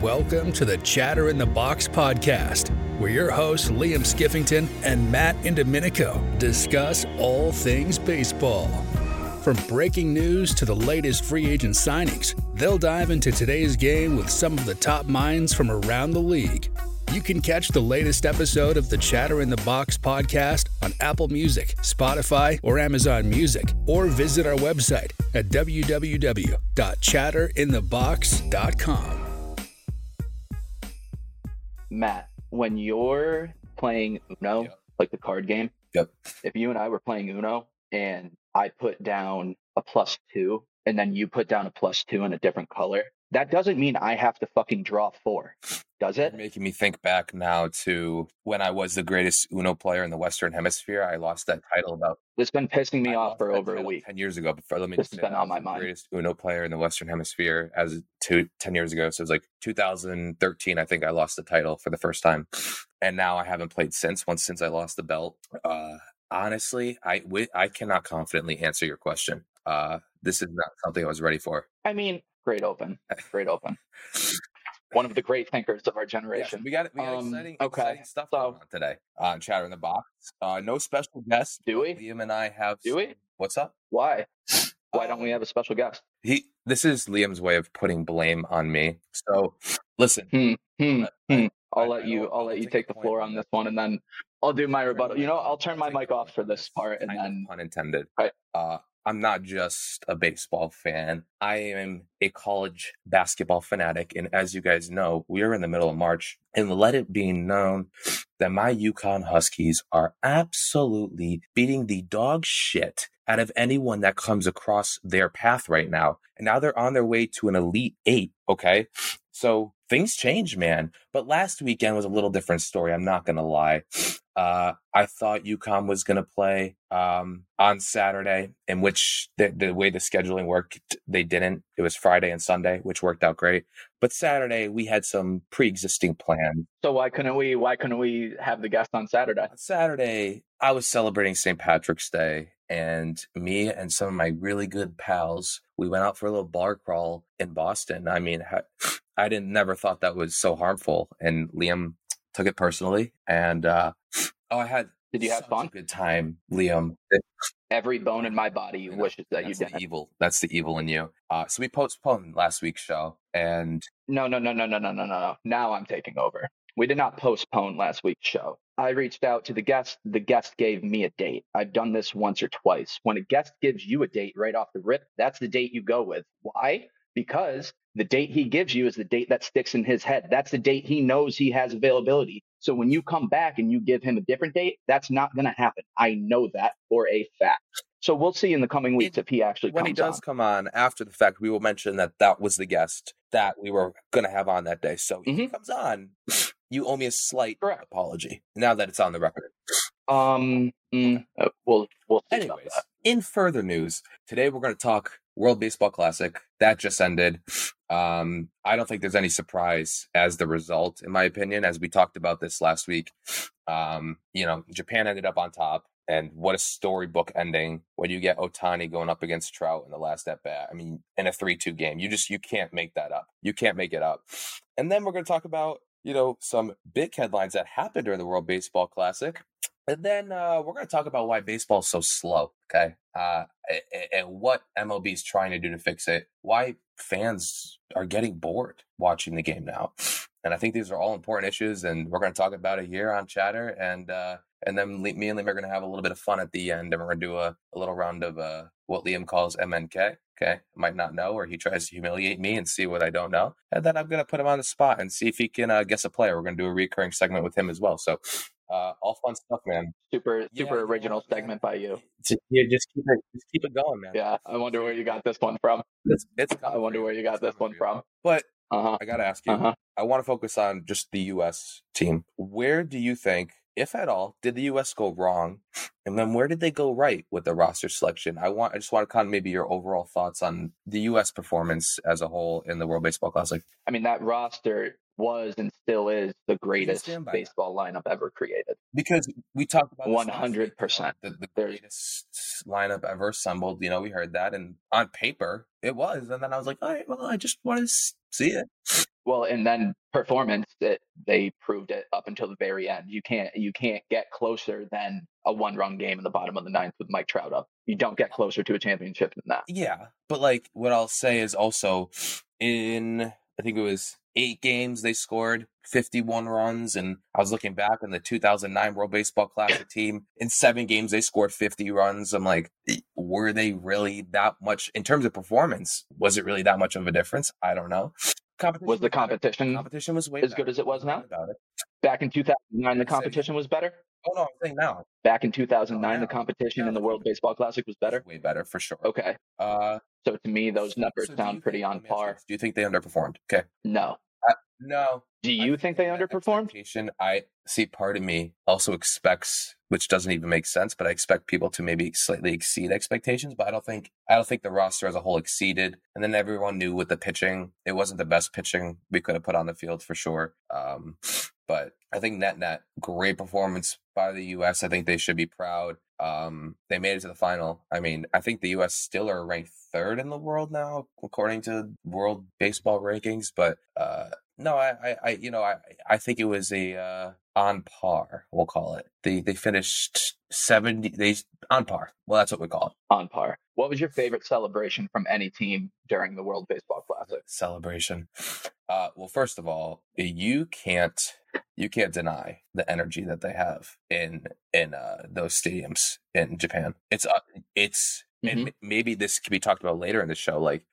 Welcome to the Chatter in the Box podcast, where your hosts Liam Skiffington and Matt Indominico discuss all things baseball. From breaking news to the latest free agent signings, they'll dive into today's game with some of the top minds from around the league. You can catch the latest episode of the Chatter in the Box podcast on Apple Music, Spotify, or Amazon Music, or visit our website at www.chatterinthebox.com. Matt, when you're playing Uno, Yep. like the card game, Yep. if you and I were playing Uno and I put down a plus two and then you put down a plus two in a different color, that doesn't mean I have to fucking draw four, does You're it? making me think back now to when I was the greatest Uno player in the Western Hemisphere. I lost that title about It's been pissing me I off for over a week. Ten years ago, before let me This just has been on my mind. Greatest Uno player in the Western Hemisphere as two, 10 years ago. So it was like 2013. I think I lost the title for the first time, and now I haven't played since. Once since I lost the belt. Uh, honestly, I I cannot confidently answer your question. Uh, this is not something I was ready for. I mean, great open, great open. One of the great thinkers of our Yes, generation. we got we got Um, exciting, okay, exciting stuff so- going on today on Chatter in the Box. Uh, no special guests. Do we? Liam and I have. Do we? What's up? Why? Why don't we Uh, have a special guest? He. This is Liam's way of putting blame on me. So listen. Hmm, hmm, I- hmm. I'll I- let I you. don't- I I'll let you take take the floor on this one, and then I'll do my rebuttal. You know, I'll turn my mic off for this part, and then pun intended. Right. Uh, I'm not just a baseball fan. I am a college basketball fanatic, and as you guys know, we are in the middle of March, and let it be known that my UConn Huskies are absolutely beating the dog shit out of anyone that comes across their path right now. And now they're on their way to an elite eight. Okay. So things change, man. But last weekend was a little different story. I'm not going to lie. Uh, I thought UConn was going to play um, on Saturday, in which the, the way the scheduling worked, they didn't. It was Friday and Sunday, which worked out great. But Saturday, we had some pre existing plans. so why couldn't we? Why couldn't we have the guest on Saturday? On Saturday, I was celebrating St. Patrick's Day, and me and some of my really good pals, we went out for a little bar crawl in Boston. I mean, I didn't never thought that was so harmful, and Liam took it personally. And uh, oh, I had did you have fun? good time, Liam. Every bone in my body you know, wishes that you did. Evil. That's the evil in you. Uh, so we postponed last week's show, and no, no, no, no, no, no, no, no. Now I'm taking over. We did not postpone last week's show. I reached out to the guest. The guest gave me a date. I've done this once or twice. When a guest gives you a date right off the rip, that's the date you go with. Why? Because the date he gives you is the date that sticks in his head. That's the date he knows he has availability. So when you come back and you give him a different date, that's not going to happen. I know that for a fact. So we'll see in the coming weeks if he actually comes when he does on. come on after the fact, we will mention that that was the guest that we were going to have on that day. So if he mm-hmm. comes on, you owe me a slight Correct. apology now that it's on the record. Um, mm, uh, we'll we'll Anyways, in further news, today we're going to talk World Baseball Classic that just ended. Um, I don't think there's any surprise as the result, in my opinion, as we talked about this last week. Um, you know, Japan ended up on top, and what a storybook ending when you get Ohtani going up against Trout in the last at bat. I mean, in a three-two game, you just you can't make that up. You can't make it up. And then we're going to talk about you know some big headlines that happened during the World Baseball Classic. And then uh, we're going to talk about why baseball is so slow, okay? Uh, and what MLB is trying to do to fix it. Why fans are getting bored watching the game now. And I think these are all important issues, and we're going to talk about it here on Chatter. And uh, and then me and Liam are going to have a little bit of fun at the end, and we're going to do a, a little round of uh, what Liam calls MNK. Okay, might not know, or he tries to humiliate me and see what I don't know, and then I'm going to put him on the spot and see if he can uh, guess a player. We're going to do a recurring segment with him as well. So, uh, all fun stuff, man. Super super know original man? segment by you. Just- Yeah, just keep it, just keep it going, man. Yeah, I wonder where you got this one from. It's, it's I wonder where you got It's this one from. But Uh huh. I got to ask you, Uh huh. I want to focus on just the U.S. team. Where do you think, if at all, did the U.S. go wrong, and then where did they go right with the roster selection? I want, I just want to kind of maybe your overall thoughts on the U.S. performance as a whole in the World Baseball Classic. I mean, that roster was and still is the greatest by that? baseball lineup ever created. Because we talked about this last week, you know, 100%. the, the greatest lineup ever assembled. You know, we heard that, and on paper it was, and then I was like, all right, well, I just want to see it. Well, and then performance, it, they proved it up until the very end. You can't you can't get closer than a one run game in the bottom of the ninth with Mike Trout up. You don't get closer to a championship than that. Yeah, but like what I'll say is also in I think it was eight games they scored 51 runs and i was looking back on the 2009 world baseball classic team in seven games they scored 50 runs. I'm like were they really that much? In terms of performance was it really that much of a difference? I don't know. Was the competition competition was way as good as it was now? back in 2009 the competition was better Oh no, I'm saying now. Back in 2009, oh, the competition in the World Baseball Classic was better. Way better for sure. Okay. Uh, so to me, those numbers so sound pretty on par. Do you think they underperformed? Okay. No. No. Do you I think they underperformed? I see. Part of me also expects, which doesn't even make sense, but I expect people to maybe slightly exceed expectations. But I don't think I don't think the roster as a whole exceeded. And then everyone knew with the pitching, it wasn't the best pitching we could have put on the field for sure. Um, but I think net net, great performance by the U.S. I think they should be proud. Um, they made it to the final. I mean, I think the U.S. still are ranked third in the world now, according to World Baseball rankings. But uh, no, I, I, you know, I, I think it was a uh, on par. We'll call it. They they finished seventy. They on par. Well, that's what we call it. On par. What was your favorite celebration from any team during the World Baseball Classic? Celebration. Uh, well, first of all, you can't you can't deny the energy that they have in in uh, those stadiums in Japan. It's uh, it's mm-hmm. and maybe this could be talked about later in the show. Like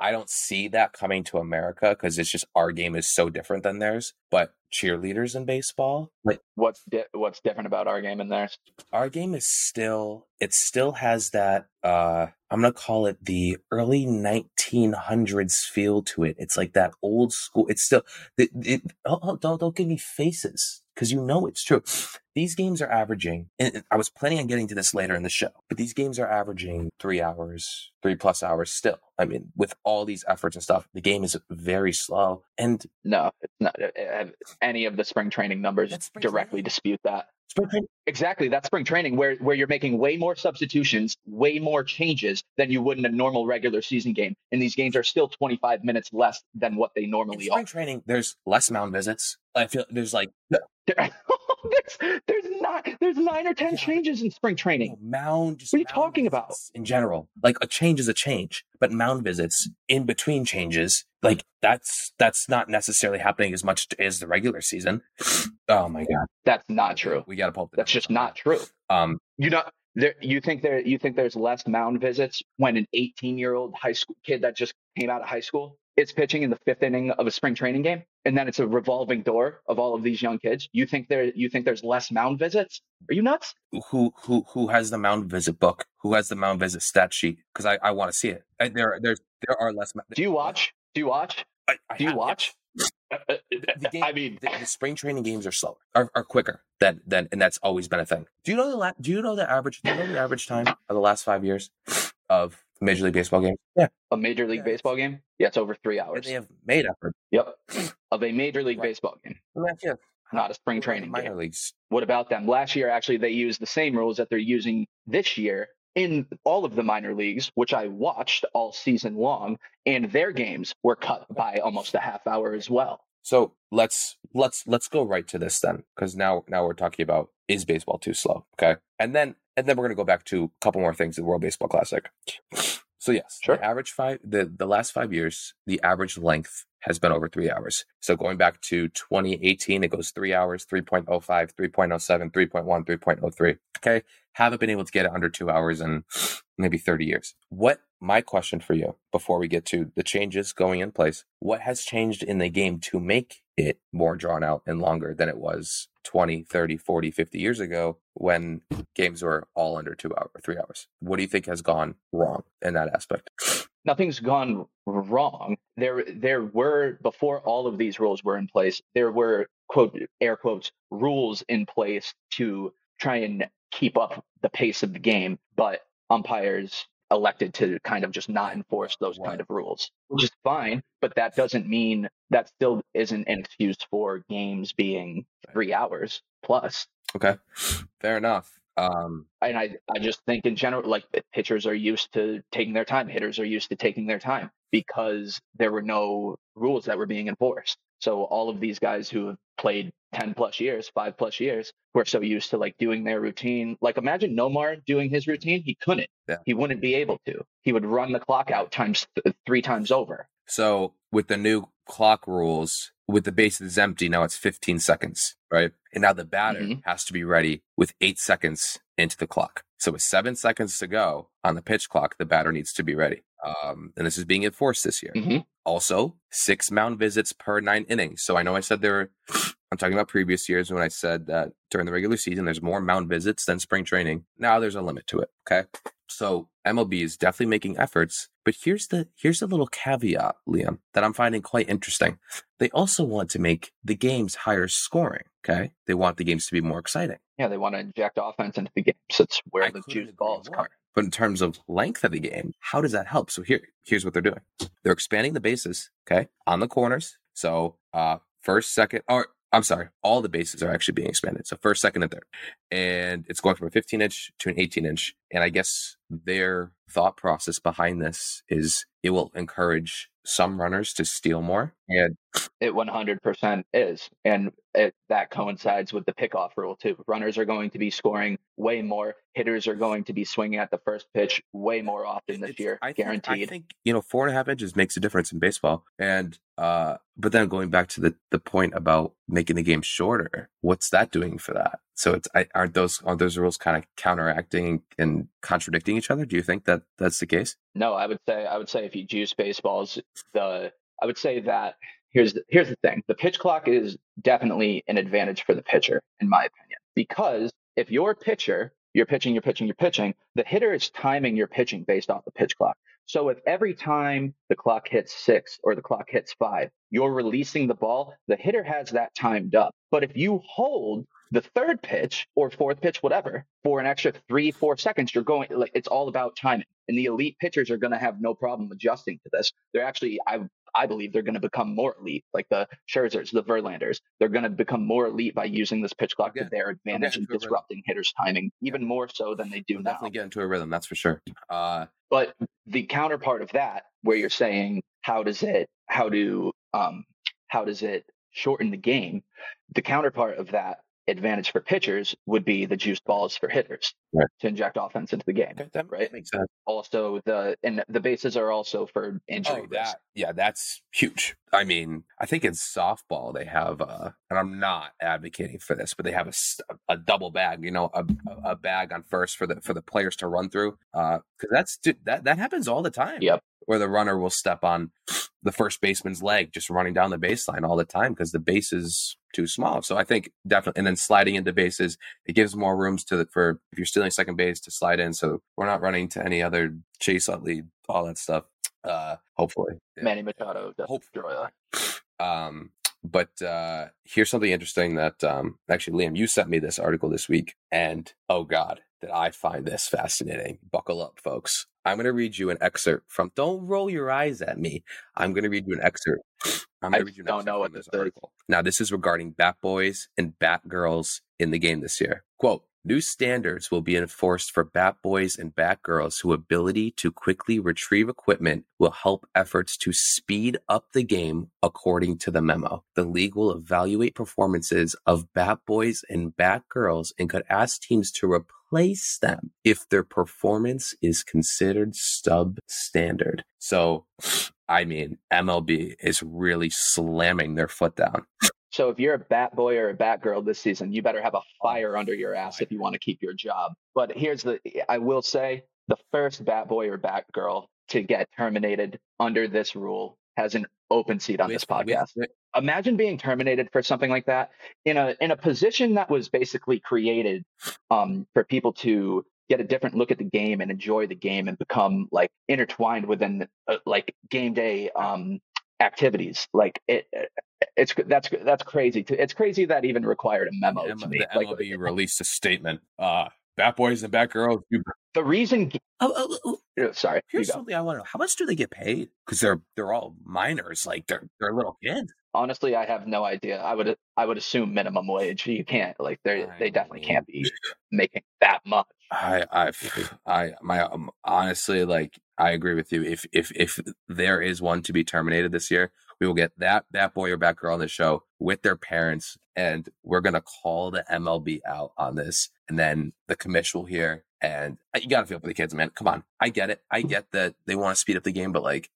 I don't see that coming to America because it's just our game is so different than theirs. But cheerleaders in baseball, like what's di- what's different about our game and theirs? Our game is still it still has that uh I'm gonna call it the early 1900s feel to it. It's like that old school. It's still it, it oh, oh, don't don't give me faces because you know it's true. These games are averaging, and I was planning on getting to this later in the show, but these games are averaging three hours, three plus hours still. I mean, with all these efforts and stuff, the game is very slow. And no, it's not. Uh, uh, any of the spring training numbers spring directly training. dispute that. Spring training. Exactly. That's spring training where, where you're making way more substitutions, way more changes than you would in a normal regular season game. And these games are still 25 minutes less than what they normally in spring are. training, there's less mound visits. I feel there's like there's, there's not there's nine or ten yeah. changes in spring training. Mound. what are you talking about? In general, like a change is a change, but mound visits in between changes, like that's that's not necessarily happening as much as the regular season. Oh my god, that's not true. We got to pull. That's just not true. Um, you know, there, you think there you think there's less mound visits when an 18 year old high school kid that just came out of high school is pitching in the fifth inning of a spring training game, and then it's a revolving door of all of these young kids. You think there you think there's less mound visits? Are you nuts? Who who who has the mound visit book? Who has the mound visit stat sheet? Because I, I want to see it. I, there there's there are less. Do you watch? Do you watch? I, I Do you watch? the game, I mean, the, the, spring training games are slower, are, are quicker than than, and that's always been a thing. Do you know the la- Do you know the average? Do you know the average time of the last five years of Major League Baseball game? Yeah, a Major League yeah. Baseball game. Yeah, it's over three hours. And they have made effort. Yep, of a Major League right. Baseball game. yeah. Not a spring training minor game. leagues. What about them? Last year, actually, they used the same rules that they're using this year in all of the minor leagues, which I watched all season long, and their games were cut by almost a half hour as well. So let's let's let's go right to this then, because now now we're talking about is baseball too slow? Okay, and then and then we're gonna go back to a couple more things. The World Baseball Classic. So yes, sure. The average five the the last five years, the average length has been over three hours. So going back to 2018, it goes three hours, 3.05, 3.07, 3.1, 3.03. Okay, haven't been able to get it under two hours in maybe 30 years. What my question for you before we get to the changes going in place, what has changed in the game to make it more drawn out and longer than it was 20, 30, 40, 50 years ago when games were all under two hours, three hours? What do you think has gone wrong in that aspect? Nothing's gone wrong. There, there were before all of these rules were in place. There were quote air quotes rules in place to try and keep up the pace of the game, but umpires elected to kind of just not enforce those kind of rules, which is fine. But that doesn't mean that still isn't an excuse for games being three hours plus. Okay, fair enough. Um, and I, I just think in general, like pitchers are used to taking their time, hitters are used to taking their time. because there were no rules that were being enforced. So all of these guys who have played 10 plus years, five plus years, were so used to like doing their routine. Like imagine Nomar doing his routine. He couldn't. Yeah. He wouldn't be able to. He would run the clock out times th- three times over. So with the new clock rules, with the bases empty, now it's 15 seconds, right? And now the batter Mhm. has to be ready with eight seconds into the clock. So with seven seconds to go on the pitch clock, the batter needs to be ready. Um, and this is being enforced this year. Mhm. Also, six mound visits per nine innings. So I know I said there, I'm talking about previous years when I said that during the regular season, there's more mound visits than spring training. Now there's a limit to it. Okay. So MLB is definitely making efforts, but here's the here's the little caveat, Liam, that I'm finding quite interesting. They also want to make the games higher scoring. Okay, they want the games to be more exciting. Yeah, they want to inject offense into the games. So it's where I the juice balls come. But in terms of length of the game, how does that help? So here, here's what they're doing. They're expanding the bases, okay, on the corners. So uh first, second, or I'm sorry, all the bases are actually being expanded. So first, second, and third. And it's going from a 15 inch to an 18 inch. And I guess their thought process behind this is it will encourage some runners to steal more. And It 100% is. And it, that coincides with the pickoff rule, too. Runners are going to be scoring way more. Hitters are going to be swinging at the first pitch way more often this It's- year, I think, guaranteed. I think you know four and a half inches makes a difference in baseball, and uh, but then going back to the the point about making the game shorter, what's that doing for that? So it's I, aren't those aren't those rules kind of counteracting and contradicting each other? Do you think that that's the case? No, I would say I would say if you juice baseballs, the I would say that here's the, here's the thing: the pitch clock is definitely an advantage for the pitcher, in my opinion, because if your pitcher, you're pitching, you're pitching, you're pitching, the hitter is timing your pitching based off the pitch clock. So if every time the clock hits six or the clock hits five, you're releasing the ball, the hitter has that timed up. But if you hold the third pitch or fourth pitch, whatever, for an extra three, four seconds, you're going like it's all about timing. And the elite pitchers are going to have no problem adjusting to this. They're actually, I I believe, they're going to become more elite, like the Scherzers, the Verlanders. They're going to become more elite by using this pitch clock Yeah. to their advantage and disrupting hitters' timing even more so than they do We'll now. definitely get into a rhythm, that's for sure. Uh, But the counterpart of that, where you're saying how does it how do um how does it shorten the game? The counterpart of that advantage for pitchers would be the juiced balls for hitters Right. to inject offense into the game. okay, that Right. makes sense. Also, the and the bases are also for injury Oh, that yeah, that's huge. I mean, I think in softball they have, uh, and I'm not advocating for this, but they have a double bag. You know, a, a bag on first for the for the players to run through. Because that's dude, that that happens all the time. Yep. Where the runner will step on the first baseman's leg, just running down the baseline all the time because the base is too small. So I think definitely, and then sliding into bases, it gives more rooms to the, for if you're stealing second base to slide in. So we're not running to any other chase out lead, all that stuff. Uh, hopefully, Yeah. Manny Machado does Hope- destroy that. Um, but uh, here's something interesting that um, actually, Liam, you sent me this article this week, and oh god, did I find this fascinating? Buckle up, folks. I'm going to read you an excerpt from. Don't roll your eyes at me. I'm going to read you an excerpt. I'm going to read you an don't excerpt know from what this this is. article. Now, this is regarding Bat Boys and Bat Girls in the game this year. Quote. New standards will be enforced for Bat Boys and Bat Girls whose ability to quickly retrieve equipment will help efforts to speed up the game according to the memo. The league will evaluate performances of Bat Boys and Bat Girls and could ask teams to replace them if their performance is considered substandard. So, I mean, MLB is really slamming their foot down. So if you're a bat boy or a bat girl this season, you better have a fire under your ass if you want to keep your job. But here's the I will say the first bat boy or bat girl to get terminated under this rule has an open seat on this with- podcast. with- Imagine being terminated for something like that in a in a position that was basically created um, for people to get a different look at the game and enjoy the game and become like intertwined within uh, like game day um, activities. Like it, it's that's that's crazy. To, it's crazy that even required a memo the to me. the Like MLB released a statement. Uh, Bat Boys and Bat Girls. You, the reason. oh, oh, oh, uh, Sorry, here's something I want to know. How much do they get paid? Because they're they're all minors. Like they're they're little kids. Honestly, I have no idea. I would I would assume minimum wage. You can't like they I they definitely mean- can't be making that much. I I I my um, honestly like I agree with you. If if if there is one to be terminated this year, we will get that that boy or that girl on the show with their parents, and we're gonna call the MLB out on this, and then the commission will hear. And uh, you gotta feel for the kids, man. Come on, I get it. I get that they want to speed up the game, but like,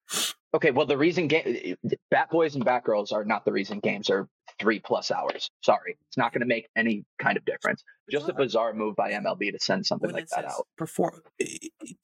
Okay, well, the reason game Bat Boys and Bat Girls are not the reason games are three plus hours. Sorry, it's not going to make any kind of difference. Just a bizarre move by MLB to send something when like that out. perform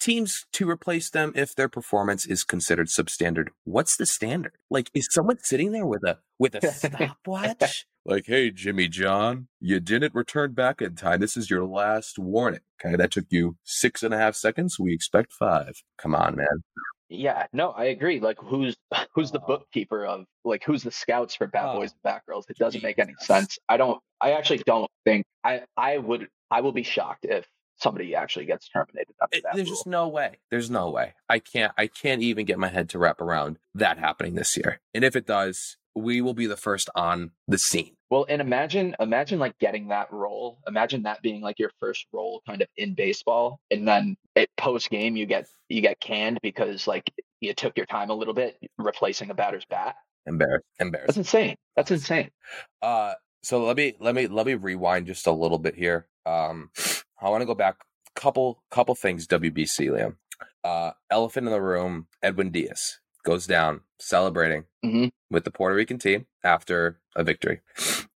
teams to replace them if their performance is considered substandard. What's the standard? Like, is someone sitting there with a with a stopwatch? like, hey, Jimmy John, you didn't return back in time. This is your last warning. Okay, that took you six and a half seconds. We expect five. Come on, man. Yeah, no, I agree. Like, who's who's the Uh, bookkeeper of like who's the scouts for Bat Oh, Boys and Bad Girls? It doesn't make any sense. I don't. I actually don't think. I I would. I will be shocked if somebody actually gets terminated It- that there's rule. just no way. There's no way. I can't. I can't even get my head to wrap around that happening this year. And if it does, we will be the first on the scene. Well, and imagine, imagine like getting that role. Imagine that being like your first role, kind of in baseball, and then it post game you get you get canned because like you took your time a little bit replacing a batter's bat. Embarrassed. Embarrassed. That's insane. That's insane. Uh, so let me let me let me rewind just a little bit here. Um, I want to go back couple couple things. WBC Liam. Uh, elephant in the room. Edwin Diaz goes down celebrating Mhm. With the Puerto Rican team after a victory.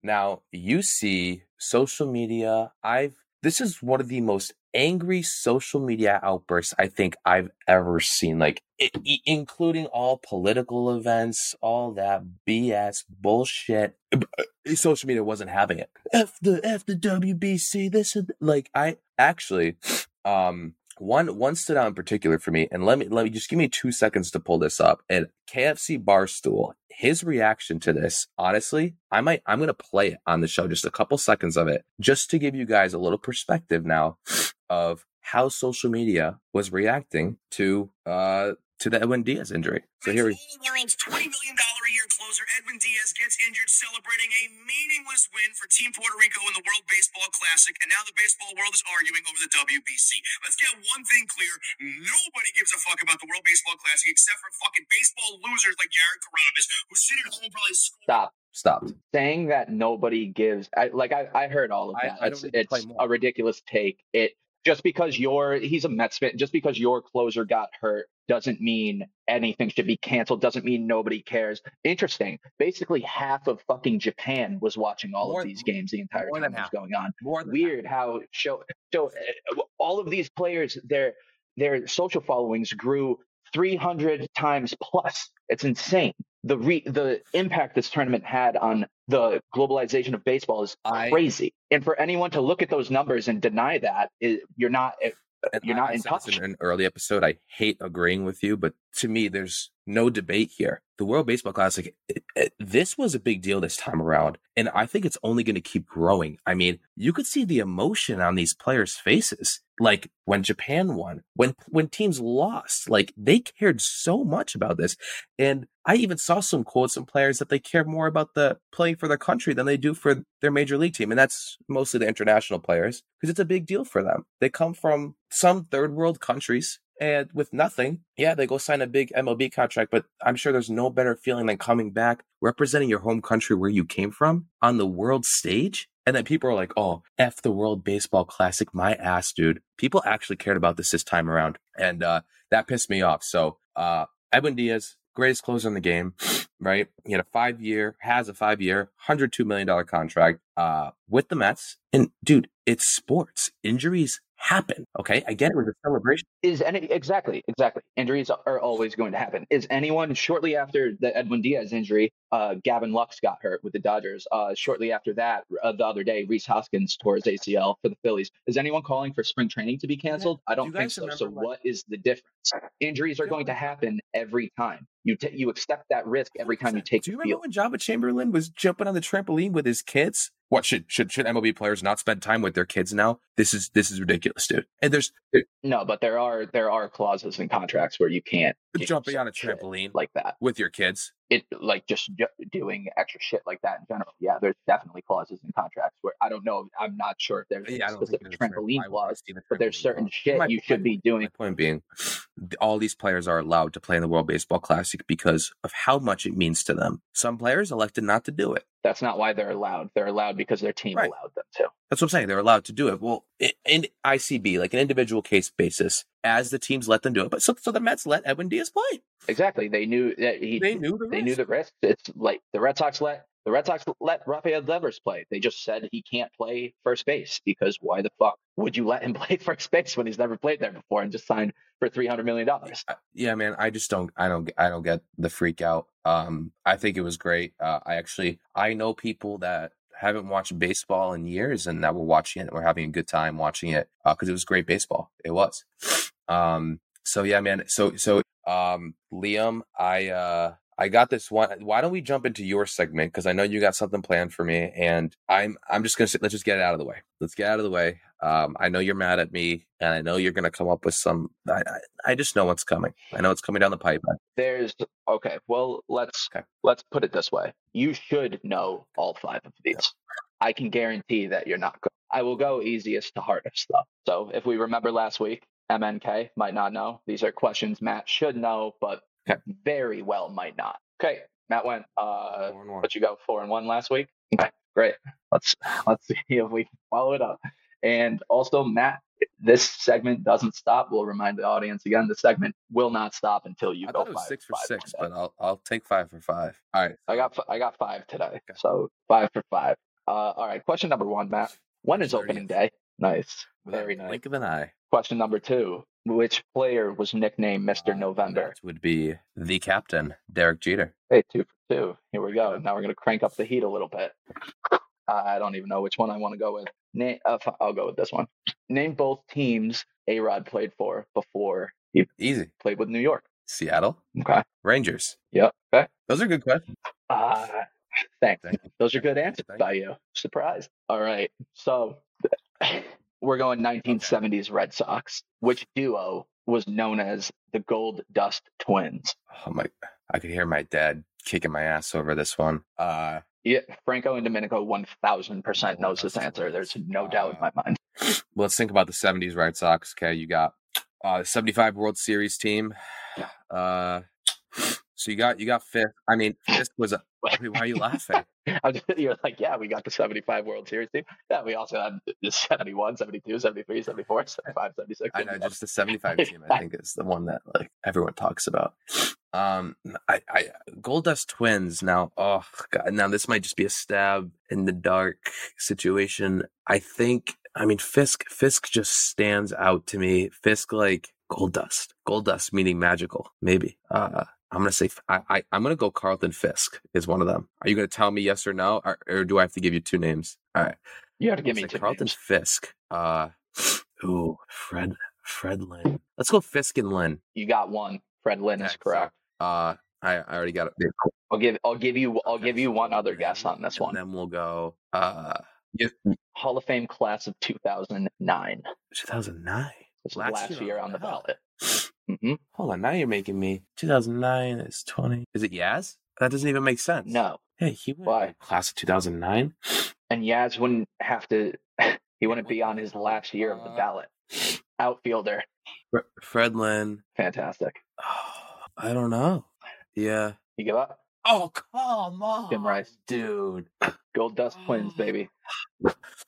Now you see social media. I've this is one of the most angry social media outbursts I think I've ever seen. Like i- i- including all political events, all that BS bullshit. Uh, Social media wasn't having it. F the F the WBC. This and like I actually, um, one one stood out in particular for me, and let me let me just give me two seconds to pull this up. And KFC Barstool, his reaction to this, honestly, I might I'm gonna play it on the show, just a couple seconds of it, just to give you guys a little perspective now of how social media was reacting to uh to the Edwin Diaz injury. So here we celebrating a meaningless win for Team Puerto Rico in the World Baseball Classic, and now the baseball world is arguing over the WBC. Let's get one thing clear. Nobody gives a fuck about the World Baseball Classic except for fucking baseball losers like Jared Carrabis, who's sitting at home probably scoring. Stop stopped. saying that nobody gives. I, like I, I heard all of that. I it's don't need to play it's a ridiculous take. It just because your he's a Mets fan, just because your closer got hurt doesn't mean anything should be canceled. Doesn't mean nobody cares. Interesting. Basically, half of fucking Japan was watching all More- of these games the entire time than it was half. going on. More than Weird how show so uh, all of these players their their social followings grew 300 times plus. It's insane. The re, the impact this tournament had on the globalization of baseball is I- crazy. And for anyone to look at those numbers and deny that, it, you're not. And You're not I in touch. in an early episode. I hate agreeing with you, but to me, there's no debate here. The World Baseball Classic, it- it- this was a big deal this time around, and I think it's only going to keep growing. I mean, you could see the emotion on these players' faces, like when Japan won, when when teams lost, like they cared so much about this. And I even saw some quotes from players that they care more about the playing for their country than they do for their major league team, and that's mostly the international players because it's a big deal for them. They come from some third world countries and with nothing, yeah, they go sign a big MLB contract, but I'm sure there's no better feeling than coming back representing your home country where you came from on the world stage. And then people are like, oh, F the World Baseball Classic, my ass, dude. People actually cared about this this time around. And uh, that pissed me off. So, uh, Edwin Diaz, greatest closer in the game, right? He had a five year, has a five year, $102 million contract uh, with the Mets. And dude, it's sports. Injuries happen. Okay. Again, it was a celebration. Is any exactly exactly injuries are always going to happen. Is anyone shortly after the Edwin Diaz injury, uh, Gavin Lux got hurt with the Dodgers. Uh, shortly after that, uh, the other day, Rhys Hoskins tore his ACL for the Phillies. Is anyone calling for spring training to be canceled? I Do don't you think so. remember, So like- what is the difference? Injuries are going to happen every time. You ta you accept that risk every time you take Do you the remember field. when Joba Chamberlain was jumping on the trampoline with his kids? What should should should MLB players not spend time with their kids now? This is this is ridiculous, dude. And there's No, but there are there are clauses in contracts where you can't But you know, jumping on a trampoline like that. with your kids. It like just ju- doing extra shit like that in general. Yeah, there's definitely clauses in contracts where I don't know. I'm not sure if there's Yeah, a specific there's a tramp- trampoline I clause, the but there's certain clause. shit My- you my should be doing. My point being, all these players are allowed to play in the World Baseball Classic because of how much it means to them. Some players elected not to do it. That's not why they're allowed. They're allowed because their team Right. allowed them to. That's what I'm saying. They're allowed to do it. Well, in ICB, like an individual case basis, as the teams let them do it. But so, so the Mets let Edwin Diaz play. Exactly. They knew that he. They knew the They knew the risk. It's like the Red Sox let the Red Sox let Rafael Devers play. They just said he can't play first base because why the fuck would you let him play first base when he's never played there before and just signed for three hundred million dollars? Yeah, man. I just don't. I don't. I don't get the freak out. Um, I think it was great. Uh, I actually, I know people that haven't watched baseball in years and that were watching it We're having a good time watching it because it was great baseball. It was. Um. So yeah, man. So so um, Liam, I uh. I got this one. Why don't we jump into your segment? Because I know you got something planned for me, and I'm I'm just gonna say, let's just get it out of the way. Let's get out of the way. Um, I know you're mad at me, and I know you're gonna come up with some. I, I, I just know what's coming. I know it's coming down the pipe. There's okay. Well, let's Okay. let's put it this way. You should know all five of these. I can guarantee that you're not. Go- I will go easiest to hardest though. So if we remember last week, MNK might not know. These are questions Matt should know, but Okay. very well might not. Okay, Matt went. Uh, Four and one. what you go four and one last week? Okay, great. Let's let's see if we can follow it up. And also, Matt, this segment doesn't stop. We'll remind the audience again: the segment will not stop until you I go thought it was five six for five six, but I'll I'll take five for five. All right. I got I got five today, Okay. so five for five. Uh, all right. Question number one, Matt. When is 30th. opening day? Nice, Without very nice. Blink of an eye. Question number two: Which player was nicknamed Mister Uh, November? That would be the captain, Derek Jeter. Hey, two for two. Here we go. Now we're gonna crank up the heat a little bit. I don't even know which one I want to go with. Name. Uh, I'll go with this one. Name both teams A Rod played for before he Easy. played with New York. Seattle Okay. Rangers. Yep. Okay. Those are good questions. Uh, thanks. Thank. Those are good answers Thank by you. Surprised. All right. So we're going 1970s Red Sox. Which duo was known as the Gold Dust Twins? Oh my! I could hear my dad kicking my ass over this one. Uh, Yeah, Franco and Domenico 1000% knows this answer. There's no doubt in my mind. let's think about the '70s Red Sox. Okay, you got uh, '75 World Series team. Uh, so you got you got fifth. I mean, fifth was a. Why are you laughing? I'm just- You're like, yeah, we got the 75 World Series team. Yeah, we also had the 71, 72, 73, 74, 75, 76. I know, just the 75 team, I think, is the one that like everyone talks about. Um, I, I, Gold Dust Twins. Now, oh god, now this might just be a stab in the dark situation. I think, I mean, Fisk, Fisk just stands out to me. Fisk, like Gold Dust, Gold Dust meaning magical, maybe. Uh, I'm gonna say I, I I'm gonna go Carlton Fisk is one of them. Are you gonna tell me yes or no, or, or do I have to give you two names? All right. You have to give me two Carlton names. Fisk. Uh, ooh, Fred, Fred Lynn. Let's go Fisk and Lynn. You got one. Fred Lynn is correct. Uh, I, I already got it. I'll give I'll give you I'll give you one other guess on this and one. Then we'll go. Uh, Hall of Fame class of 2009. 2009. Last last, year year on the ballot. Hmm Hold on, now you're making me. 2009 is 20. Is it Yaz? That doesn't even make sense. No, Hey, he went Why? class of 2009. and Yaz wouldn't have to. he wouldn't be on his last year of the Uh, ballot. Outfielder, Fre- Fred Lynn. fantastic. Oh, I don't know. Yeah. You give up? Oh, come on. Jim Rice. Dude. Gold Dust Twins, oh. baby.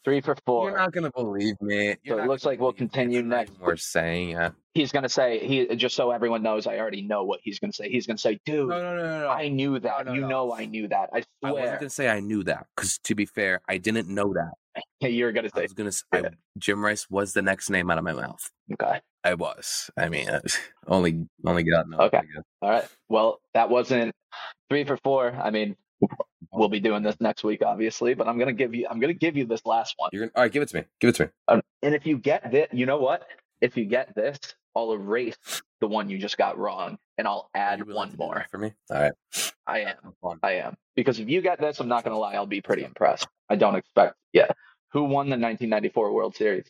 Three for four. You're not going to believe me. So it looks like we'll continue next. We're saying it. He's gonna say he just so everyone knows. I already know what he's gonna say. He's gonna say, "Dude, no, no, no. no. I knew that. no, you no. know, I knew that. I swear." I wasn't going to say I knew that because, to be fair, I didn't know that. Hey, you're gonna say. I was going to say Yeah. Jim Rice was the next name out of my mouth. "Okay, I was. I mean, I only only got no. Okay. all right." Well, that wasn't three for four. I mean, we'll be doing this next week, obviously, but I'm gonna give you. I'm gonna give you this last one. You're gonna, all right. Give it to me. Give it to me. Um, and if you get this, you know what? If you get this, I'll erase the one you just got wrong, and I'll add one more. for me. All right. I am. I am. Because if you get this, I'm not going to lie, I'll be pretty impressed. I don't expect. Yeah. Who won the 1994 World Series?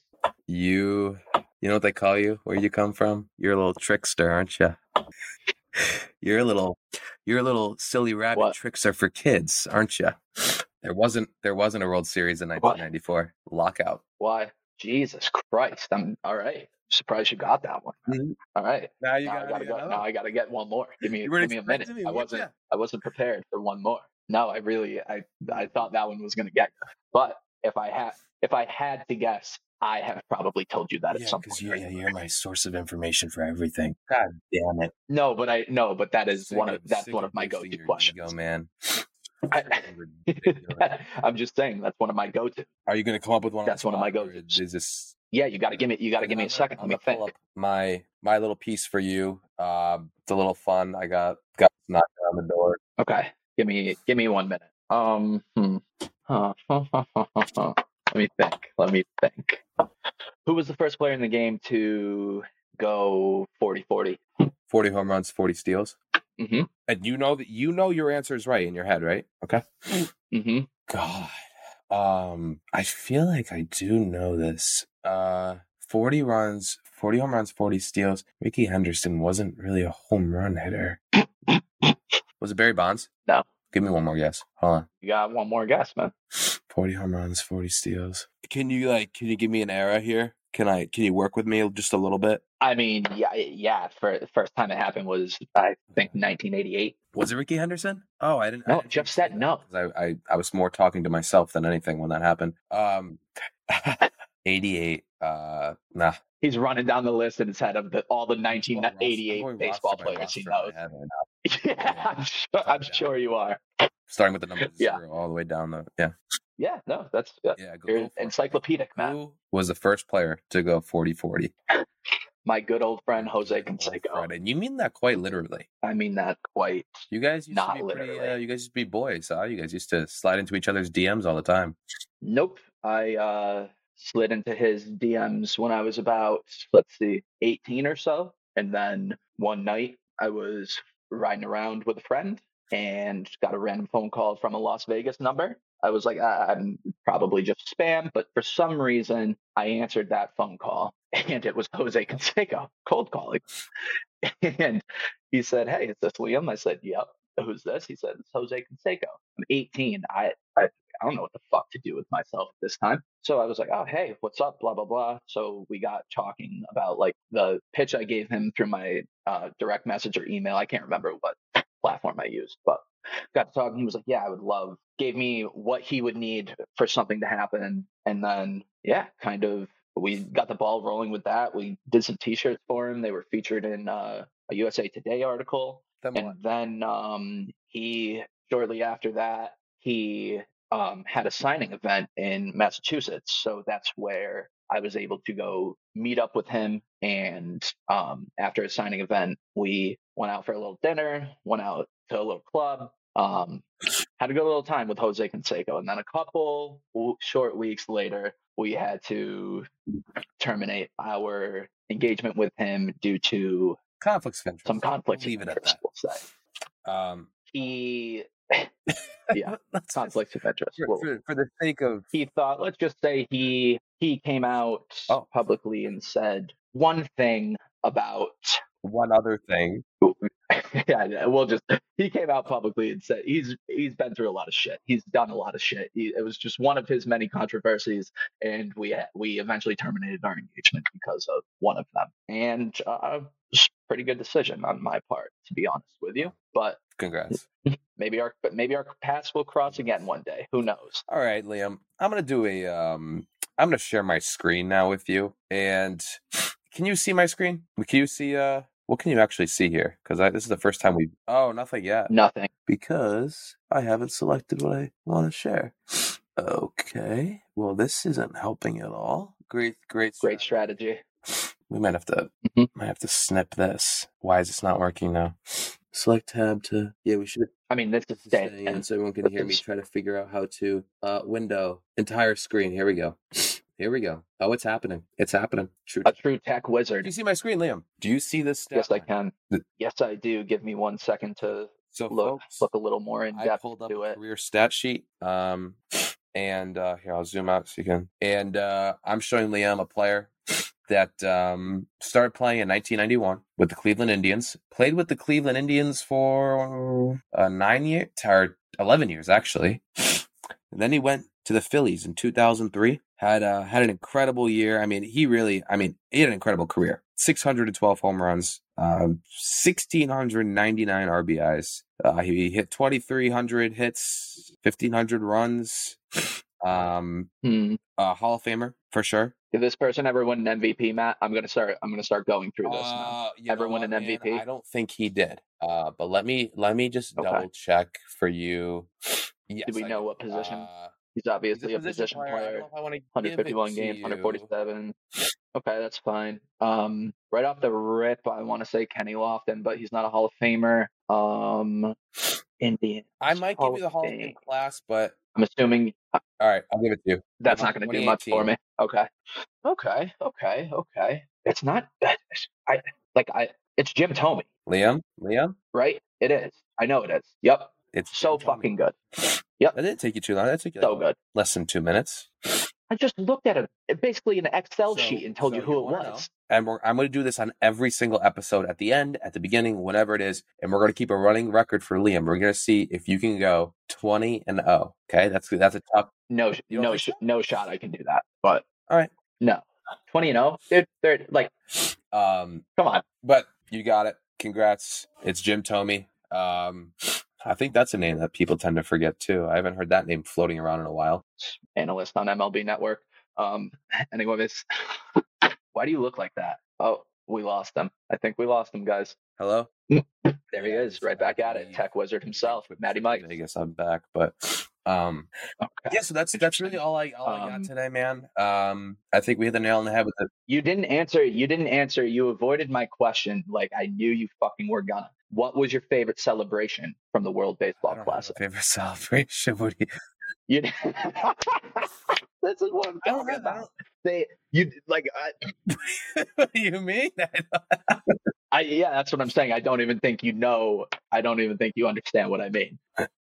You, you know what they call you? Where you come from? You're a little trickster, aren't you? Your little, your little silly rabbit What? tricks are for kids, aren't you? There wasn't, there wasn't a World Series in 1994 lockout. Why? Jesus Christ! I'm all right. Surprised you got that one. Mm-hmm. All right. Now you now gotta go. Now I gotta get one more. Give me, give me a minute. me, I wasn't. ya? I wasn't prepared for one more. No, I really, I, I thought that one was gonna get. you. But if I had, if I had to guess, I have probably told you that at Yeah, some because point. you're, yeah, you're my source of information for everything. God damn it! No, but I no, but that is Sick one of- that's one of my go-to questions. ego, man. I, I'm just saying that's one of my go-to. Are you going to come up with one? That's the one of my go-to. Is this? Yeah, you got to give me you got to give me a second. I'm Let me think. up my my little piece for you. Uh, it's a little fun. I got got knocked on the door. Okay, give me give me one minute. Um, hmm. Huh. Let me think. Let me think. Who was the first player in the game to go 40-40? Forty home runs, forty steals. Mm-hmm. And you know that you know your answer is right in your head, right? Okay. Mm-hmm. God. Um, I feel like I do know this. Uh, 40 runs, 40 home runs, 40 steals. Rickey Henderson wasn't really a home run hitter. Was it Barry Bonds? No. Give me one more guess. Hold on. You got one more guess, man. 40 home runs, 40 steals. Can you like can you give me an era here? Can I can you work with me just a little bit? I mean, yeah, yeah. For the first time it happened was I think 1988. Was it Rickey Henderson? Oh, I didn't. I No, didn't Jeff said no. I, I I was more talking to myself than anything when that happened. Um, 88. Uh, nah. He's running down the list in his head of the, all the 1988 baseball players he roster in my knows. head right now. Yeah, I'm sure. I'm sure you are. Starting with the number Yeah. zero all the way down the yeah Yeah, no, that's yeah, yeah go, encyclopedic, man. Who was the first player to go 40-40 My good old friend Jose Canseco. and you mean that quite literally I mean that quite. you guys used Not to be pretty, literally. uh, you guys used to be boys huh? you guys used to slide into each other's dms all the time Nope. I uh, slid into his DMs when I was about, let's see, 18 or so. And then one night I was riding around with a friend and got a random phone call from a Las Vegas number. I was like, ah, I'm probably just spam. But for some reason, I answered that phone call and it was Jose Canseco cold calling. And he said, Hey, is this Liam? I said, Yep. Who's this? He said, It's Jose Canseco. I'm 18. I, I I don't know what the fuck to do with myself at this time. So I was like, oh, hey, what's up? Blah, blah, blah. So we got talking about like the pitch I gave him through my uh, direct message or email. I can't remember what platform I used, but got to talking. He was like, yeah, I would love, gave me what he would need for something to happen. And then, yeah, kind of, we got the ball rolling with that. We did some t shirts for him. They were featured in uh, a USA Today article then what? and then um, he shortly after that he um, had a signing event in Massachusetts, so that's where I was able to go meet up with him. And um, after a signing event, we went out for a little dinner, went out to a little club, um, had a good little time with Jose Canseco, and then a couple w- short weeks later, we had to terminate our engagement with him due to conflicts some conflicts. leave it at that um he Yeah. just- of interest. for, Well, for, for the sake of he thought, let's just say he he came out Oh. publicly and said one thing about. one other thing yeah, we'll just. He came out publicly and said he's he's been through a lot of shit. He's done a lot of shit. He, it was just one of his many controversies, and we we eventually terminated our engagement because of one of them. And uh, pretty good decision on my part, to be honest with you. But congrats maybe our but maybe our paths will cross again one day. Who knows? All right, Liam. I'm gonna do a um I'm gonna share my screen now with you. And can you see my screen? Can you see uh what can you actually see here? Because this is the first time we Oh, nothing yet. Nothing. Because I haven't selected what I want to share. Okay. Well this isn't helping at all. Great great Great strategy. We might have to Mhm. might have to snip this. Why is this not working now? Select tab to yeah, we should I mean, this is stay staying. in so everyone can hear me try to figure out how to uh window entire screen here we go here we go oh it's happening it's happening True. A true tech wizard. do you see my screen liam do you see this Yes, I can. The- Yes, I do. Give me one second to so look folks look a little more in i depth pulled up to a it. career stat sheet um and uh here i'll zoom out so you can and uh i'm showing liam a player that um, started playing in 1991 with the Cleveland Indians. Played with the Cleveland Indians for uh, nine years or 11 years actually. And then he went to the Phillies in 2003. Had uh, had an incredible year. I mean, he really. I mean, he had an incredible career. 612 home runs, uh, 1699 RBIs. Uh, he hit 2300 hits, 1500 runs. Um, Hmm. uh, Hall of Famer for sure. Did this person ever win an MVP, Matt? I'm gonna start. I'm gonna start going through this. Uh, Ever win an man? MVP? I don't think he did. Uh, but let me let me just Okay. double check for you. Yes, Do we I know what position? Uh, He's he's a obviously a position player. if I want to 151 games, 147. Okay, that's fine. Um, right off the rip, I want to say Kenny Lofton, but he's not a Hall of Famer. Um, Indian. I might give you the Hall of Fame. Fame class, but I'm assuming uh, all right, I'll give it to you. that's not going to do much for me. Okay. Okay. Okay. Okay. It's not. I like. I. It's Jim Thome, Liam, Liam, right? It is. I know it is. Yep. it's So Jim fucking good. Yep. That didn't take you too long. That took you So like good. less than two minutes. I just looked at it, basically an Excel So- sheet and told so you who it was. And we're, I'm going to do this on every single episode at the end, at the beginning, whatever it is, and we're going to keep a running record for Liam. We're going to see if you can go 20 and 0. Okay, that's that's a tough. No, You no, sh- no shot. I can do that. But All right. no, twenty and zero, dude. They're like, Um, come on. but you got it. Congrats. It's Jim Thome. Um, I think that's a name that people tend to forget too. I haven't heard that name floating around in a while. Analyst on MLB Network. Um, anyways, why do you look like that? Oh, we lost him. I think we lost him, guys. Hello. There he is, right back at it. Tech wizard himself, Matty Mike. I guess I'm back, but um, Okay. yeah. So that's that's really all I all I got Um, today, man. Um, I think we hit the nail on the head with it. You didn't answer. You didn't answer. You avoided my question. Like I knew you fucking were gonna. What was your favorite celebration from the World I Baseball don't have a Classic? favorite celebration. What do you? You. this is what I'm I talking don't about. They, you like. I, what do you mean? I yeah, that's what I'm saying. I don't even think you know. I don't even think you understand what I mean.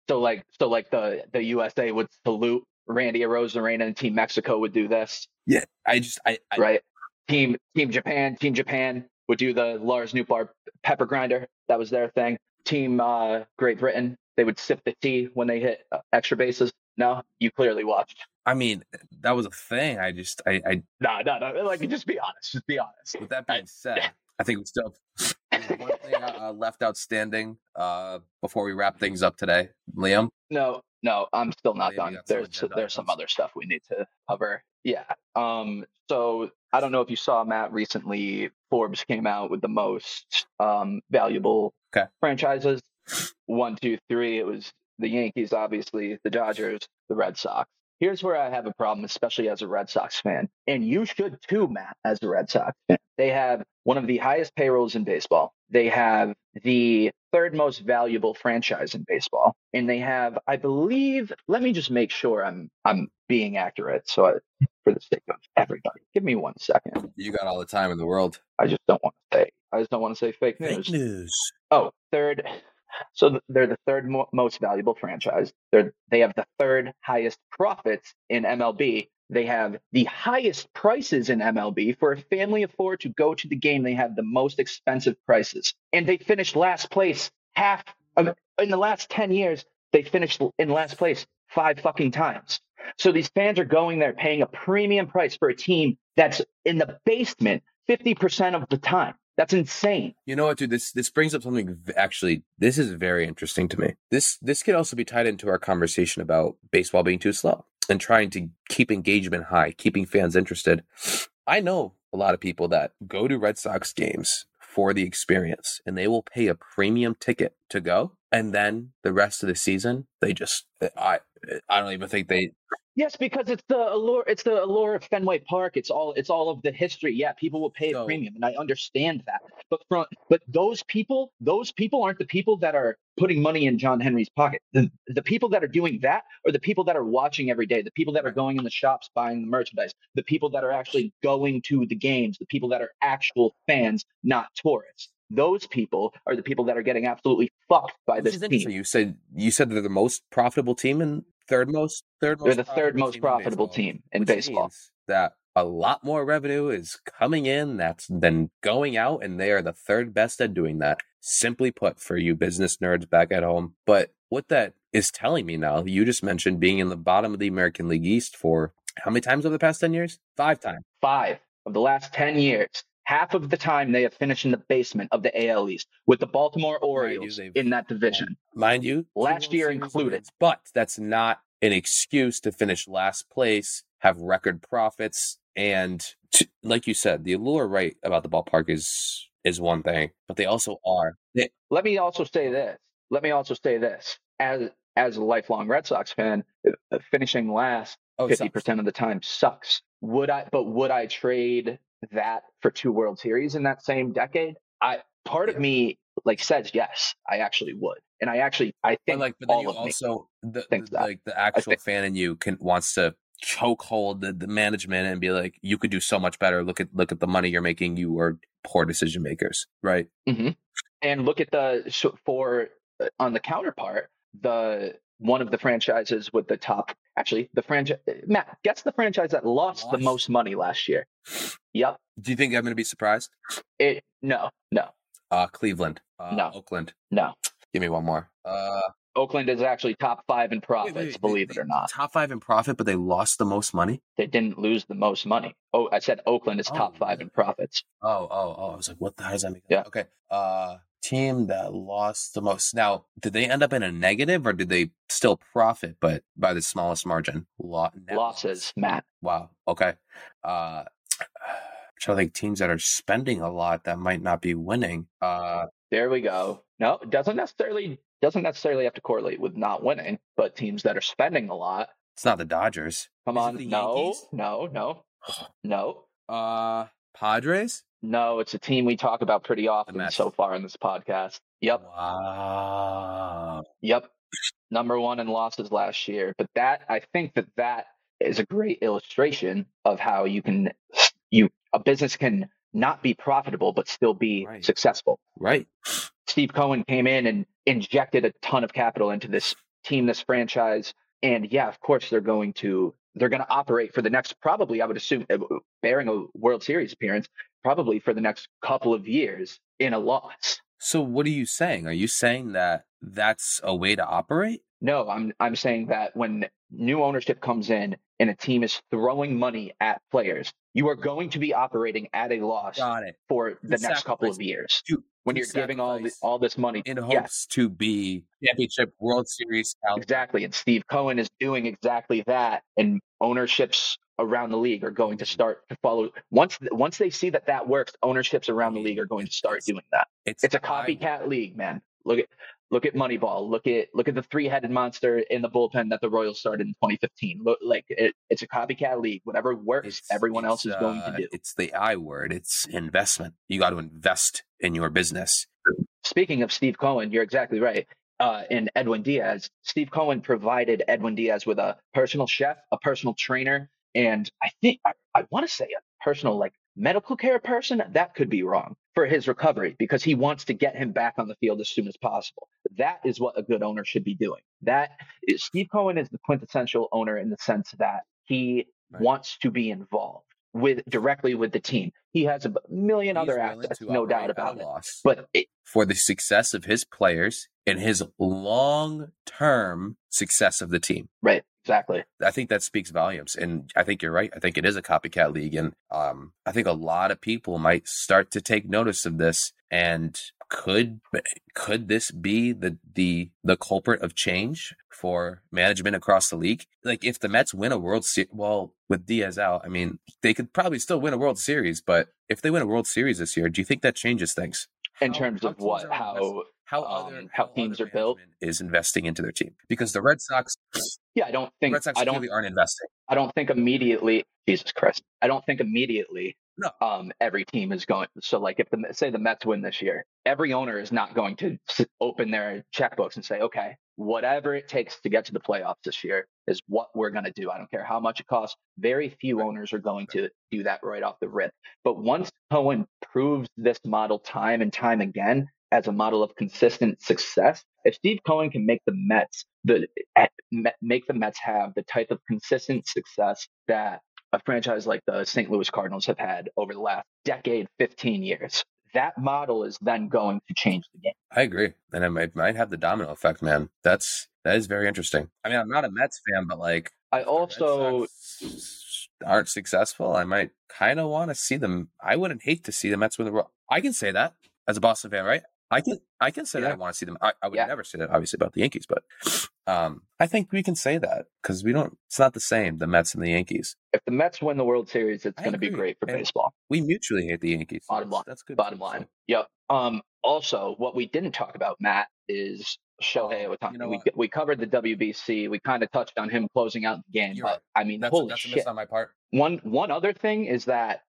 So like, so like the the USA would salute Randy Arozarena and Team Mexico would do this, yeah, I just I, I right? Team Team Japan, Team Japan would do the Lars Nootbaar pepper grinder. That was their thing. Team uh, Great Britain, they would sip the tea when they hit uh, extra bases. No, you clearly watched. I mean that was a thing. I just I, I No, no, no. Like, just be honest. Just be honest. with that being said, I think we still there's one thing uh, left outstanding uh, before we wrap things up today, Liam. No, no, I'm still not Maybe done. There's there's some other stuff we need to cover. Yeah. Um. So I don't know if you saw Matt recently. Forbes came out with the most um valuable Okay. franchises. One, two, three. It was the Yankees, obviously, the Dodgers, the Red Sox. Here's where I have a problem, especially as a Red Sox fan, and you should too, Matt, as a Red Sox fan. They have one of the highest payrolls in baseball. They have the third most valuable franchise in baseball, and they have, I believe. Let me just make sure I'm I'm being accurate. So, I, for the sake of everybody, give me one second. You got all the time in the world. I just don't want to say. I just don't want to say fake news. Fake news. Oh, third. So they're the third mo- most valuable franchise. They're they have the third highest profits in MLB. They have the highest prices in MLB for a family of four to go to the game. They have the most expensive prices, and they finished last place half of, in the last ten years. They finished in last place five fucking times. So these fans are going there paying a premium price for a team that's in the basement fifty percent of the time. That's insane. You know what, dude? This this brings up something. Actually, this is very interesting to me. This this could also be tied into our conversation about baseball being too slow and trying to keep engagement high, keeping fans interested. I know a lot of people that go to Red Sox games for the experience, and they will pay a premium ticket to go, and then the rest of the season, they just I I don't even think they Yes, because it's the allure. It's the allure of Fenway Park. It's all. It's all of the history. Yeah, people will pay a So- premium, and I understand that. But from but those people, those people aren't the people that are putting money in John Henry's pocket. The the people that are doing that are the people that are watching every day. The people that are Right. going in the shops buying the merchandise. The people that are actually going to the games. The people that are actual fans, not tourists. Those people are the people that are getting absolutely fucked by Which this is team. interesting. You said you said they're the most profitable team and third most third most. They're the third most team in profitable baseball, team in baseball. That a lot more revenue is coming in that's than going out, and they are the third best at doing that. Simply put, for you business nerds back at home. But what that is telling me now, you just mentioned being in the bottom of the American League East for how many times over the past 10 years? Five times. Five of the last 10 years. Half of the time they have finished in the basement of the AL East with the Baltimore Orioles they've- in that division. Mind you, Last year included. wins, But that's not an excuse to finish last place, have record profits, and to, like you said, the allure right about the ballpark is is one thing, but they also are. They, Let me also say this. Let me also say this. As as a lifelong Red Sox fan, uh, finishing last oh, fifty so- percent of the time sucks. Would I? But would I trade that for two World Series in that same decade? I part of me like says yes. I actually would, and I actually I But think like, but then all you also the, the- like the actual fan in you can wants to chokehold the, the management and be like, you could do so much better. Look at look at the money you're making. You are poor decision makers, right? and look at the so for uh, on the counterpart the one of the franchises with the top actually the franchise matt guess the franchise that lost, the most money last year yep Do you think I'm going to be surprised? it no no Uh, Cleveland, uh, No. Oakland. no Give me one more. Uh, oakland is actually top five in wait, profits wait, believe it or not top five in profit, but they lost the most money. they didn't lose the most money oh i said oakland is Oh, top five in profits Oh, oh, oh! I was like, what the hell does that mean? Yeah. Okay. Uh, team that lost the most. Now, did they end up in a negative, or did they still profit, but by the smallest margin? Lo- losses matt Wow. Okay. Uh, trying to think teams that are spending a lot that might not be winning. Uh, there we go no it doesn't necessarily doesn't necessarily have to correlate with not winning but teams that are spending a lot it's not the Dodgers. come Is on no Yankees? no no no Uh, Padres. No, it's a team we talk about pretty often so far in this podcast. Yep. Wow. Yep. Number one in losses last year. But that, I think that that is a great illustration of how you can, you, a business can not be profitable, but still be Right. successful. Right. Steve Cohen came in and injected a ton of capital into this team, this franchise. And yeah, of course they're going to, they're going to operate for the next, probably, I would assume, uh, bearing a World Series appearance, probably for the next couple of years in a loss. So, what are you saying? Are you saying that that's a way to operate? No, I'm I'm saying that when new ownership comes in and a team is throwing money at players, you are going to be operating at a loss for the To next couple of years. When you're giving all the, all this money, in hopes to be championship World Series caliber. exactly. And Steve Cohen is doing exactly that, and ownerships around the league are going to mm-hmm. start to follow. Once once they see that that works, ownerships around the league are going to start doing that. It's a copycat league, man. Look at look at Moneyball. Look at look at the three headed monster in the bullpen that the Royals started in 2015. Look, like it, it's a copycat league. Whatever works, It's- everyone else it's, is going uh, to do. It's the I word. It's investment. You got to invest in your business. Speaking of Steve Cohen, you're exactly right. Uh, and Edwin Diaz, Steve Cohen provided Edwin Diaz with a personal chef, a personal trainer, and I think I, I want to say a personal like medical care person. That could be wrong for his recovery because he wants to get him back on the field as soon as possible. That is what a good owner should be doing. That is, Steve Cohen is the quintessential owner in the sense that he Right. wants to be involved with directly with the team. He has a million He's other assets, no doubt about it. loss But it, for the success of his players and his long term success of the team. right, exactly. I think that speaks volumes. And I think you're right. I think it is a copycat league. And um, I think a lot of people might start to take notice of this. And could could this be the the the culprit of change for management across the league? Like if the Mets win a World Series, well, with Diaz out, I mean, they could probably still win a World Series. But if they win a World Series this year, do you think that changes things? In How- terms how of teams what, are investing- how how um, other how teams are built? is investing into their team because the Red Sox, yeah, I don't think Red Sox I don't clearly aren't investing. I don't think immediately. Jesus Christ, I don't think immediately. No. Um, every team is going. So, like, if the say the Mets win this year, every owner is not going to open their checkbooks and say, okay, whatever it takes to get to the playoffs this year is what we're going to do. I don't care how much it costs. Very few owners are going to do that right off the rip. But once Cohen proves this model time and time again as a model of consistent success, if Steve Cohen can make the Mets the make the Mets have the type of consistent success that a franchise like the St. Louis Cardinals have had over the last decade, 15 years. That model is then going to change the game. I agree, and it might, might have the domino effect, man. That's that is very interesting. I mean, I'm not a Mets fan, but like, I also aren't successful. I might kind of want to see them. I wouldn't hate to see the Mets win the World. I can say that as a Boston fan, right? I can I can say Yeah. that I want to see them. I, I would Yeah. never say that obviously about the Yankees, but um, I think we can say that because we don't. It's not the same. The Mets and the Yankees. if the Mets win the World Series, it's going to be great for And- baseball. We mutually hate the Yankees. Bottom line. That's good. Bottom line. Yep. Um. Also, what we didn't talk about, Matt, is Shohei Oh, Ohtani. you know we we covered the WBC. We kind of touched on him closing out the game, You're but right. I mean, That's, holy that's a shit! miss on my part. One one other thing is that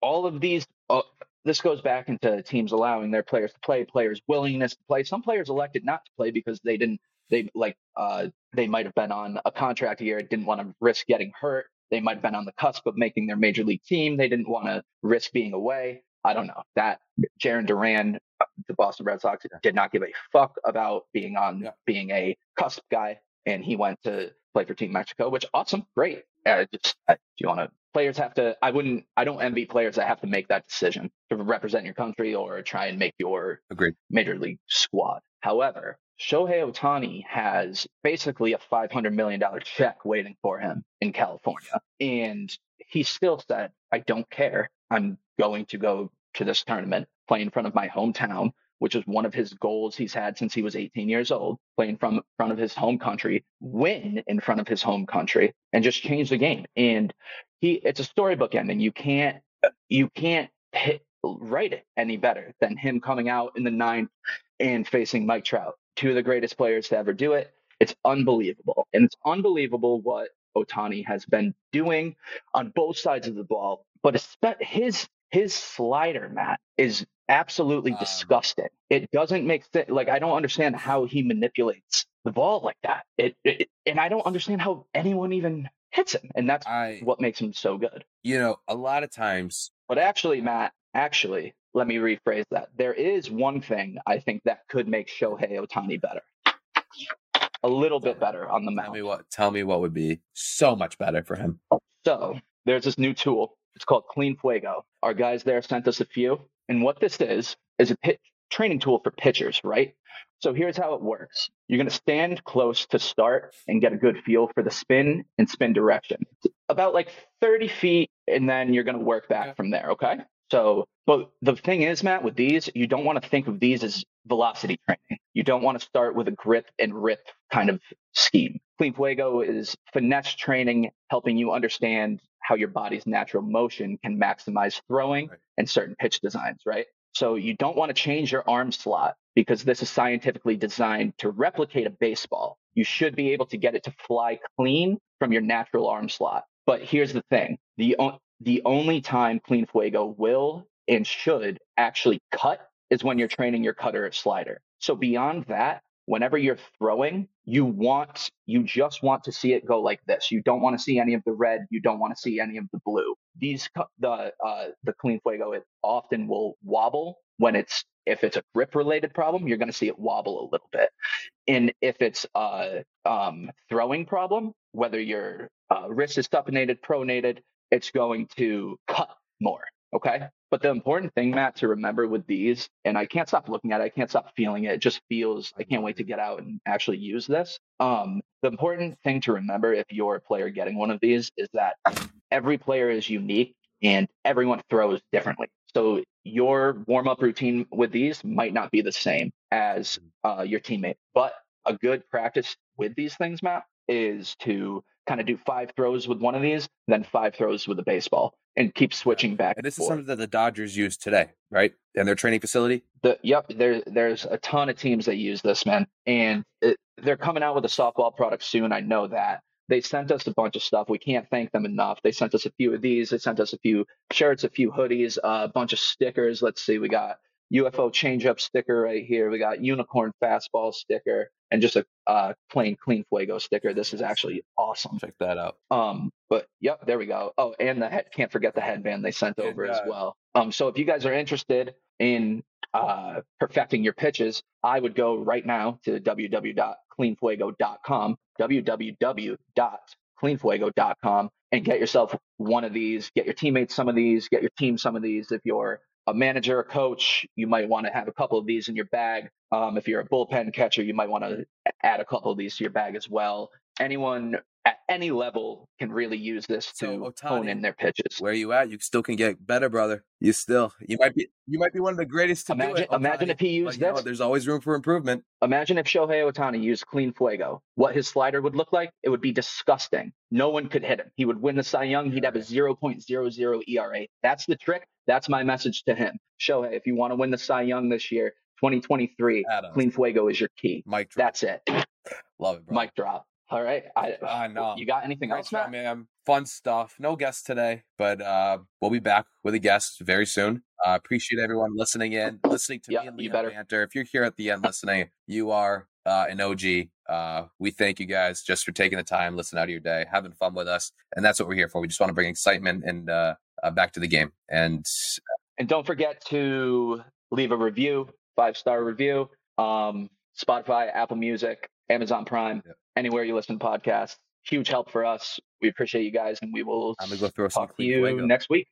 all of these. Uh, this goes back into teams allowing their players to play, players' willingness to play. Some players elected not to play because they didn't. They like uh, they might have been on a contract year, didn't want to risk getting hurt. They might have been on the cusp of making their major league team. They didn't want to risk being away. I don't know that Jarren Duran, uh, the Boston Red Sox, did not give a fuck about being on Yeah. being a cusp guy, and he went to play for Team Mexico, which awesome, great. Uh, just uh, do you want to? Players have to. I wouldn't. I don't envy players that have to make that decision to represent your country or try and make your Agreed. major league squad. However, Shohei Ohtani has basically a $500 million check waiting for him in California. And he still said, I don't care. I'm going to go to this tournament, play in front of my hometown, which is one of his goals he's had since he was 18 years old, playing from front, of his home country, win in front of his home country, and just change the game. And he, it's a storybook ending. You can't, you can't hit, write it any better than him coming out in the ninth and facing Mike Trout, two of the greatest players to ever do it. It's unbelievable. And it's unbelievable what Ohtani has been doing on both sides of the ball. But his his slider, Matt, is absolutely Um, disgusting. It doesn't make sense. Like I don't understand how he manipulates the ball like that. It, it and I don't understand how anyone even hits him. And that's I, what makes him so good. you know, a lot of times, But actually, Matt, actually, let me rephrase that. There is one thing I think that could make Shohei Ohtani better. A little bit better on the tell me mound. what, tell me what would be so much better for him. So there's this new tool. It's called Clean Fuego. Our guys there sent us a few. And what this is, is a pit training tool for pitchers, right? So here's how it works. You're going to stand close to start and get a good feel for the spin and spin direction. About like 30 feet, and then you're going to work back from there, okay? So, but the thing is, Matt, with these, you don't want to think of these as velocity training. You don't want to start with a grip and rip kind of scheme. Clean Fuego is finesse training, helping you understand how your body's natural motion can maximize throwing Right. and certain pitch designs, right? So you don't want to change your arm slot because this is scientifically designed to replicate a baseball. You should be able to get it to fly clean from your natural arm slot. But here's the thing. The o- the only time Clean Fuego will and should actually cut is when you're training your cutter or slider. So beyond that, whenever you're throwing, you want you just want to see it go like this. You don't want to see any of the red. You don't want to see any of the blue. These the uh, the clean fuego it often will wobble when it's if it's a grip related problem. You're going to see it wobble a little bit. And if it's a um, throwing problem, whether your uh, wrist is supinated, pronated, it's going to cut more. Okay. But the important thing, Matt, to remember with these, and I can't stop looking at it, I can't stop feeling it. It just feels, I can't wait to get out and actually use this. Um, the important thing to remember if you're a player getting one of these is that every player is unique and everyone throws differently. So your warm up routine with these might not be the same as uh, your teammate. But a good practice with these things, Matt, is to kind of do five throws with one of these, then five throws with a baseball, and keep switching back. And this is something that the Dodgers use today, right? In their training facility. The, yep, there, there's a ton of teams that use this, man, and it, they're coming out with a softball product soon. I know that. They sent us a bunch of stuff. We can't thank them enough. They sent us a few of these. They sent us a few shirts, a few hoodies, uh, a bunch of stickers. Let's see, we got UFO changeup sticker right here. We got unicorn fastball sticker, and just a uh, plain clean fuego sticker. This is actually awesome. Check that out. Um, but yep, there we go. Oh, and the head can't forget the headband they sent And, over as uh, well. Um, so if you guys are interested in uh, perfecting your pitches, I would go right now to www.cleanfuego.com, www.cleanfuego.com, and get yourself one of these, get your teammates some of these, get your team some of these. If you're a manager, a coach, you might want to have a couple of these in your bag. Um, if you're a bullpen catcher, you might want to add a couple of these to your bag as well. Anyone at any level can really use this to So, hone in their pitches. Where you at? You still can get better, brother. You still you might be you might be one of the greatest to do Imagine, it. imagine if he used know this. what? there's always room for improvement. Imagine if Shohei Ohtani used clean fuego. What his slider would look like? It would be disgusting. No one could hit him. He would win the Cy Young. He'd have a 0.00 ERA. That's the trick. That's my message to him. Shohei, if you want to win the Cy Young this year, 2023, Adams. clean fuego is your key. Mike drop. That's it. Love it, bro. Mic drop. All right. I, I know. You got anything else, Matt? man. Fun stuff. No guests today, but uh, we'll be back with a guest very soon. Uh, appreciate everyone listening in, listening to Yeah, me and you better. banter. If you're here at the end listening, you are uh, an OG. Uh, we thank you guys just for taking the time, listening out of your day, having fun with us, and that's what we're here for. We just want to bring excitement and uh, uh, back to the game. And And don't forget to leave a review, five star review. Um, Spotify, Apple Music, Amazon Prime, Yep. anywhere you listen to podcasts. Huge help for us. We appreciate you guys, and we will I'm gonna go throw some talk to you fuego. next week.